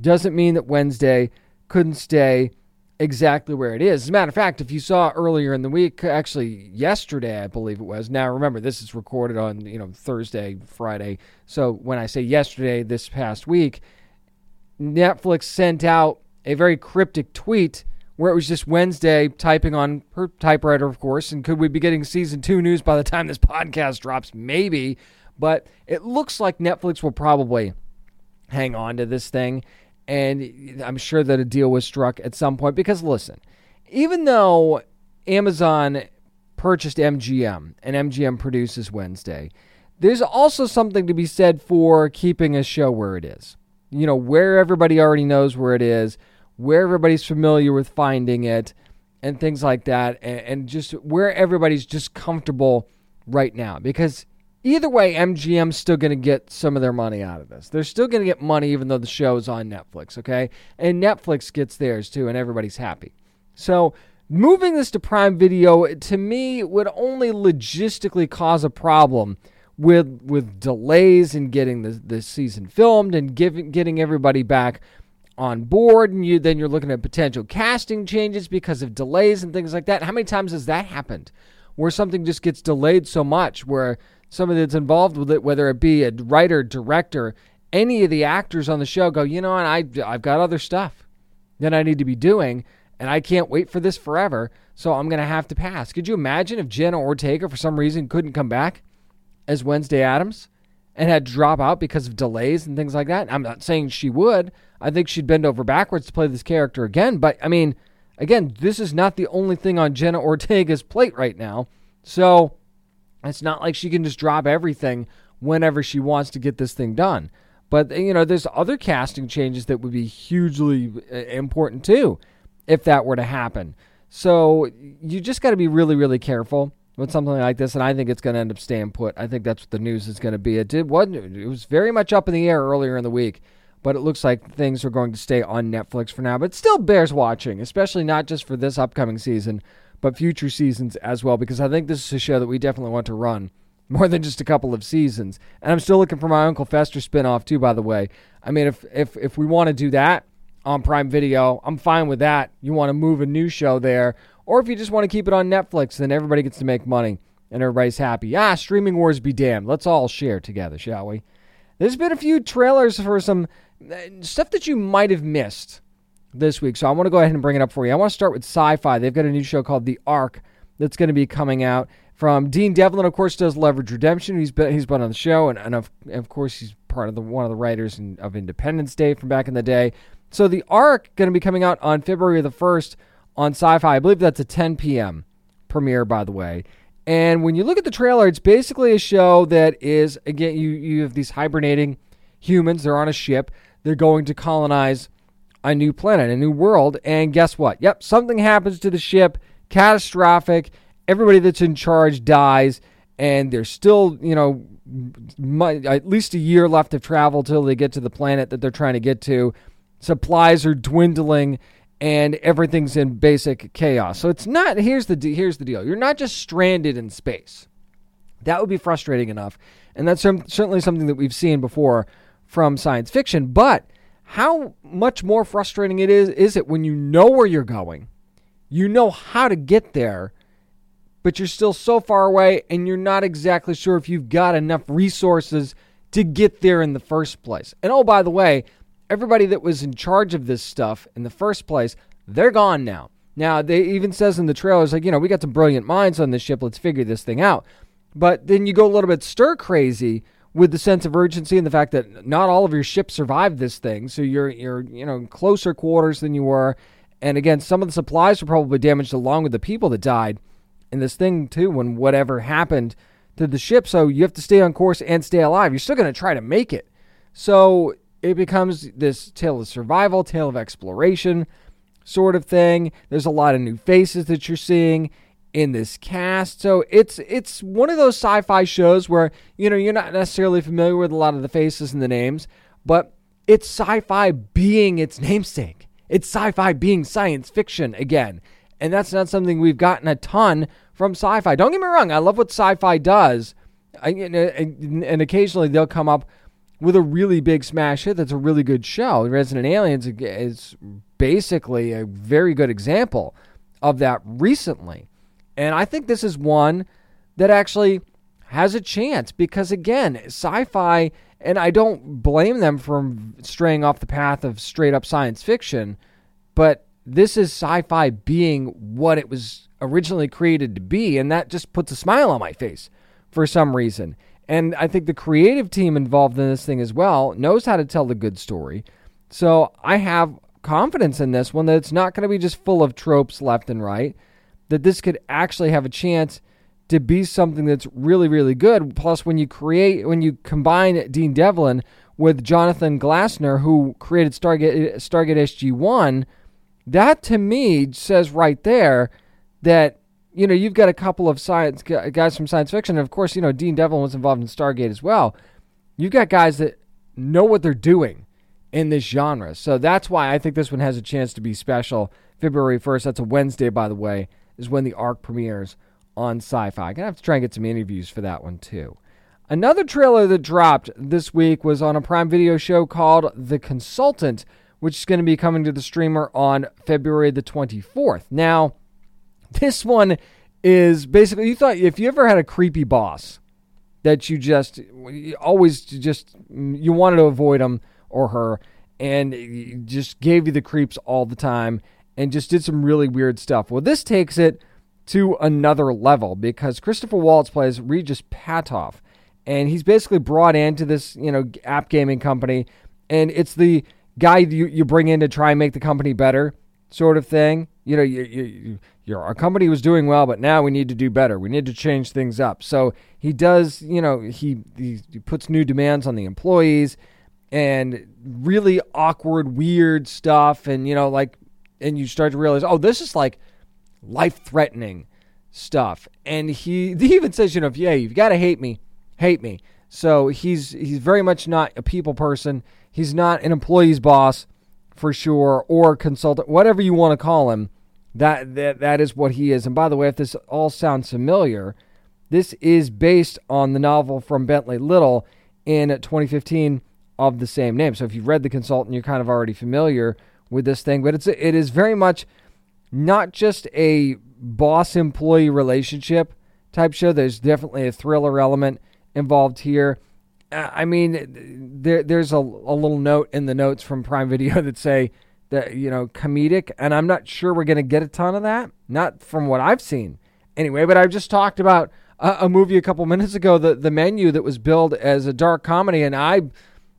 doesn't mean that Wednesday couldn't stay exactly where it is. As a matter of fact, if you saw earlier in the week, actually yesterday, I believe it was. Now remember, this is recorded on you know Thursday, Friday. So when I say yesterday, this past week, Netflix sent out a very cryptic tweet where it was just Wednesday typing on her typewriter, of course. And could we be getting season two news by the time this podcast drops? Maybe. But it looks like Netflix will probably hang on to this thing. And I'm sure that a deal was struck at some point because, listen, even though Amazon purchased MGM and MGM produces Wednesday, there's also something to be said for keeping a show where it is. You know, where everybody already knows where it is where everybody's familiar with finding it and things like that, and, and just where everybody's just comfortable right now. Because either way, MGM's still going to get some of their money out of this. They're still going to get money even though the show is on Netflix, okay? And Netflix gets theirs too, and everybody's happy. So moving this to Prime Video to me would only logistically cause a problem with with delays in getting the, the season filmed and giving getting everybody back on board and you then you're looking at potential casting changes because of delays and things like that. How many times has that happened where something just gets delayed so much where somebody that's involved with it, whether it be a writer, director, any of the actors on the show go, you know what, I, I've got other stuff that I need to be doing and I can't wait for this forever, so I'm going to have to pass. Could you imagine if Jenna Ortega, for some reason, couldn't come back as Wednesday Addams and had to drop out because of delays and things like that? I'm not saying she would. I think she'd bend over backwards to play this character again. But I mean, again, this is not the only thing on Jenna Ortega's plate right now. So it's not like she can just drop everything whenever she wants to get this thing done. But you know, there's other casting changes that would be hugely uh, important too, if that were to happen. So you just got to be really, really careful with something like this, and I think it's going to end up staying put. I think that's what the news is going to be. It did. It was very much up in the air earlier in the week but it looks like things are going to stay on Netflix for now. But still bears watching, especially not just for this upcoming season, but future seasons as well, because I think this is a show that we definitely want to run more than just a couple of seasons. And I'm still looking for my Uncle Fester spinoff too, by the way. I mean, if if if we want to do that on Prime Video, I'm fine with that. You want to move a new show there, or if you just want to keep it on Netflix, then everybody gets to make money and everybody's happy. Ah, streaming wars be damned. Let's all share together, shall we? There's been a few trailers for some stuff that you might have missed this week. So I want to go ahead and bring it up for you. I want to start with sci fi. They've got a new show called The Ark that's going to be coming out from Dean Devlin. Of course, does Leverage Redemption. He's been he's been on the show, and, and of of course he's part of the one of the writers in, of Independence Day from back in the day. So The Ark going to be coming out on February the first on sci fi. I believe that's a 10 p.m. premiere, by the way. And when you look at the trailer, it's basically a show that is again you you have these hibernating humans. They're on a ship they're going to colonize a new planet, a new world. And guess what? Yep, something happens to the ship, catastrophic. Everybody that's in charge dies, and there's still, you know, at least a year left of travel till they get to the planet that they're trying to get to. Supplies are dwindling, and everything's in basic chaos. So it's not. Here's the here's the deal. You're not just stranded in space. That would be frustrating enough, and that's certainly something that we've seen before from science fiction, but how much more frustrating it is is it when you know where you're going, you know how to get there, but you're still so far away and you're not exactly sure if you've got enough resources to get there in the first place. And oh, by the way, everybody that was in charge of this stuff in the first place, they're gone now. Now, they even says in the trailers like, you know, we got some brilliant minds on this ship, let's figure this thing out. But then you go a little bit stir crazy with the sense of urgency and the fact that not all of your ships survived this thing, so you're you're you know closer quarters than you were, and again, some of the supplies were probably damaged along with the people that died in this thing too. When whatever happened to the ship, so you have to stay on course and stay alive. You're still going to try to make it, so it becomes this tale of survival, tale of exploration, sort of thing. There's a lot of new faces that you're seeing in this cast. So it's it's one of those sci-fi shows where you know you're not necessarily familiar with a lot of the faces and the names, but it's sci-fi being its namesake. It's sci-fi being science fiction again. And that's not something we've gotten a ton from sci-fi. Don't get me wrong, I love what sci-fi does. And, and occasionally they'll come up with a really big smash hit that's a really good show. Resident Aliens is basically a very good example of that recently. And I think this is one that actually has a chance because, again, sci fi, and I don't blame them for straying off the path of straight up science fiction, but this is sci fi being what it was originally created to be. And that just puts a smile on my face for some reason. And I think the creative team involved in this thing as well knows how to tell the good story. So I have confidence in this one that it's not going to be just full of tropes left and right, that this could actually have a chance to be something that's really, really good. Plus, when you create, when you combine Dean Devlin with Jonathan Glassner, who created Stargate, Stargate SG 1, that to me says right there that you know, you've got a couple of science guys from science fiction, and of course, you know, Dean Devlin was involved in Stargate as well. You've got guys that know what they're doing in this genre, so that's why I think this one has a chance to be special. February first, that's a Wednesday, by the way, is when the Ark premieres on Sci-Fi. I'm gonna have to try and get some interviews for that one too. Another trailer that dropped this week was on a Prime Video show called The Consultant, which is going to be coming to the streamer on February the 24th. Now this one is basically you thought if you ever had a creepy boss that you just you always just you wanted to avoid him or her and just gave you the creeps all the time and just did some really weird stuff. Well, this takes it to another level because Christopher Waltz plays Regis Patoff, and he's basically brought into this, you know, app gaming company and it's the guy you, you bring in to try and make the company better sort of thing. You know, you, you, your our company was doing well, but now we need to do better. We need to change things up. So he does, you know, he he, he puts new demands on the employees and really awkward, weird stuff, and you know, like, and you start to realize, oh, this is like life threatening stuff. And he, he even says, you know, yeah, you've got to hate me, hate me. So he's he's very much not a people person. He's not an employee's boss for sure, or consultant, whatever you want to call him. That, that that is what he is. And by the way, if this all sounds familiar, this is based on the novel from Bentley Little in 2015 of the same name. So if you've read The Consultant, you're kind of already familiar with this thing. But it's it is very much not just a boss employee relationship type show. There's definitely a thriller element involved here. Uh, I mean, there there's a, a little note in the notes from Prime Video that say that you know comedic, and I'm not sure we're going to get a ton of that. Not from what I've seen, anyway. But I've just talked about a, a, movie a couple minutes ago, the the menu that was billed as a dark comedy, and I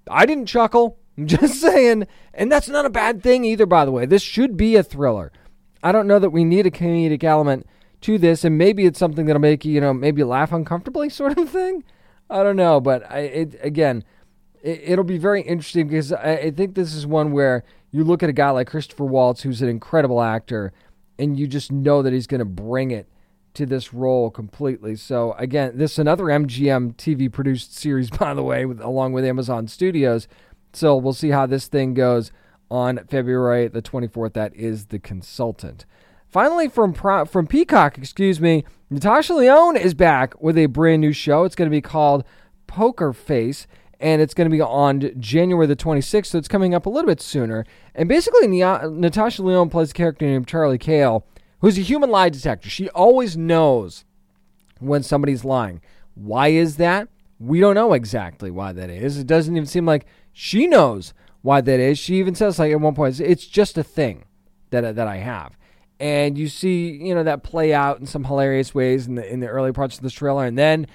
I didn't chuckle. I'm just saying, and that's not a bad thing either. By the way, this should be a thriller. I don't know that we need a comedic element to this, and maybe it's something that'll make you you know maybe laugh uncomfortably, sort of thing. I don't know, but I it, again, it, will be very interesting because I, I think this is one where you look at a guy like Christopher Waltz, who's an incredible actor, and you just know that he's going to bring it to this role completely. So again, this is another MGM TV produced series, by the way, with, along with Amazon Studios. So we'll see how this thing goes on February the 24th. That is the consultant. Finally, from from Peacock, excuse me, Natasha Lyonne is back with a brand new show. It's going to be called Poker Face and it's going to be on January the 26th, so it's coming up a little bit sooner. And basically, Natasha Lyonne plays a character named Charlie Cale, who's a human lie detector. She always knows when somebody's lying. Why is that? We don't know exactly why that is. It doesn't even seem like she knows why that is. She even says, like at one point, it's just a thing that that I have. And you see, you know, that play out in some hilarious ways in the in the early parts of this trailer, and then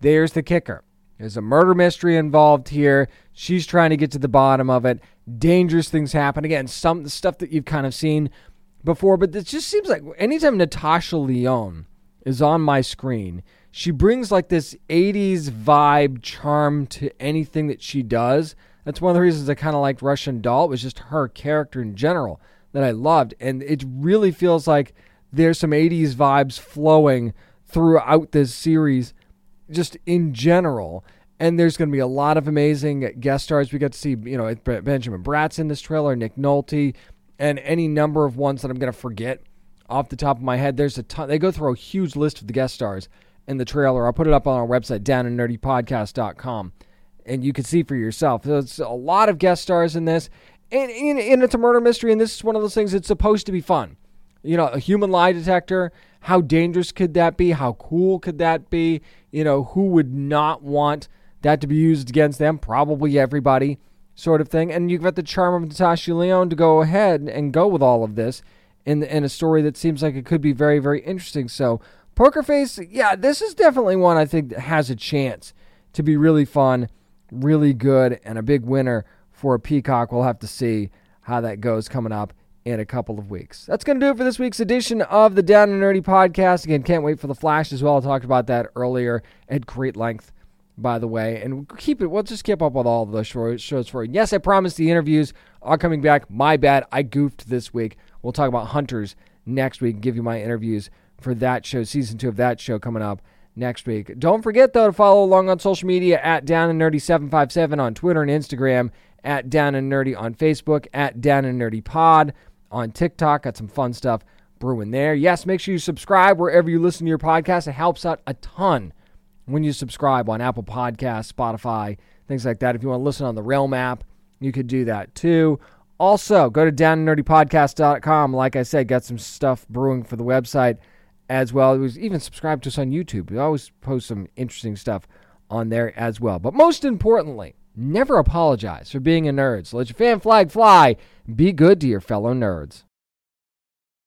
there's the kicker there's a murder mystery involved here. She's trying to get to the bottom of it. Dangerous things happen. Again, some stuff that you've kind of seen before, but it just seems like anytime Natasha Lyonne is on my screen, she brings like this 80s vibe charm to anything that she does. That's one of the reasons I kind of liked Russian Doll. It was just her character in general that I loved. And it really feels like there's some 80s vibes flowing throughout this series just in general. And there's going to be a lot of amazing guest stars. We got to see, you know, Benjamin Bratt's in this trailer, Nick Nolte, and any number of ones that I'm going to forget off the top of my head. There's a ton. They go through a huge list of the guest stars in the trailer. I'll put it up on our website, downandnerdypodcast.com. and you can see for yourself. There's a lot of guest stars in this, and, and, and it's a murder mystery, and this is one of those things that's supposed to be fun. You know, a human lie detector. How dangerous could that be? How cool could that be? You know, who would not want that to be used against them? Probably everybody, sort of thing. And you've got the charm of Natasha Lyonne to go ahead and go with all of this in in a story that seems like it could be very very interesting. So Poker Face, yeah, this is definitely one I think has a chance to be really fun, really good, and a big winner for a Peacock. We'll have to see how that goes coming up in a couple of weeks. That's going to do it for this week's edition of the Down and Nerdy podcast. Again, can't wait for the Flash as well. I talked about that earlier at great length, by the way. And keep it, we'll just keep up with all those shows for you. Yes, I promised the interviews are coming back. My bad. I goofed this week. We'll talk about Hunters next week and give you my interviews for that show, season two of that show coming up next week. Don't forget, though, to follow along on social media at Down and Nerdy 757 on Twitter and Instagram, at Down and Nerdy on Facebook, at Down and Nerdy Pod on TikTok. Got some fun stuff brewing there. Yes, make sure you subscribe wherever you listen to your podcast. It helps out a ton when you subscribe on Apple Podcasts, Spotify, things like that. If you want to listen on the Realm app, you could do that too. Also, go to downandnerdypodcast.com. Like I said, got some stuff brewing for the website as well. It Was even subscribe to us on YouTube. We always post some interesting stuff on there as well. But most importantly, never apologize for being a nerd. So let your fan flag fly. Be good to your fellow nerds.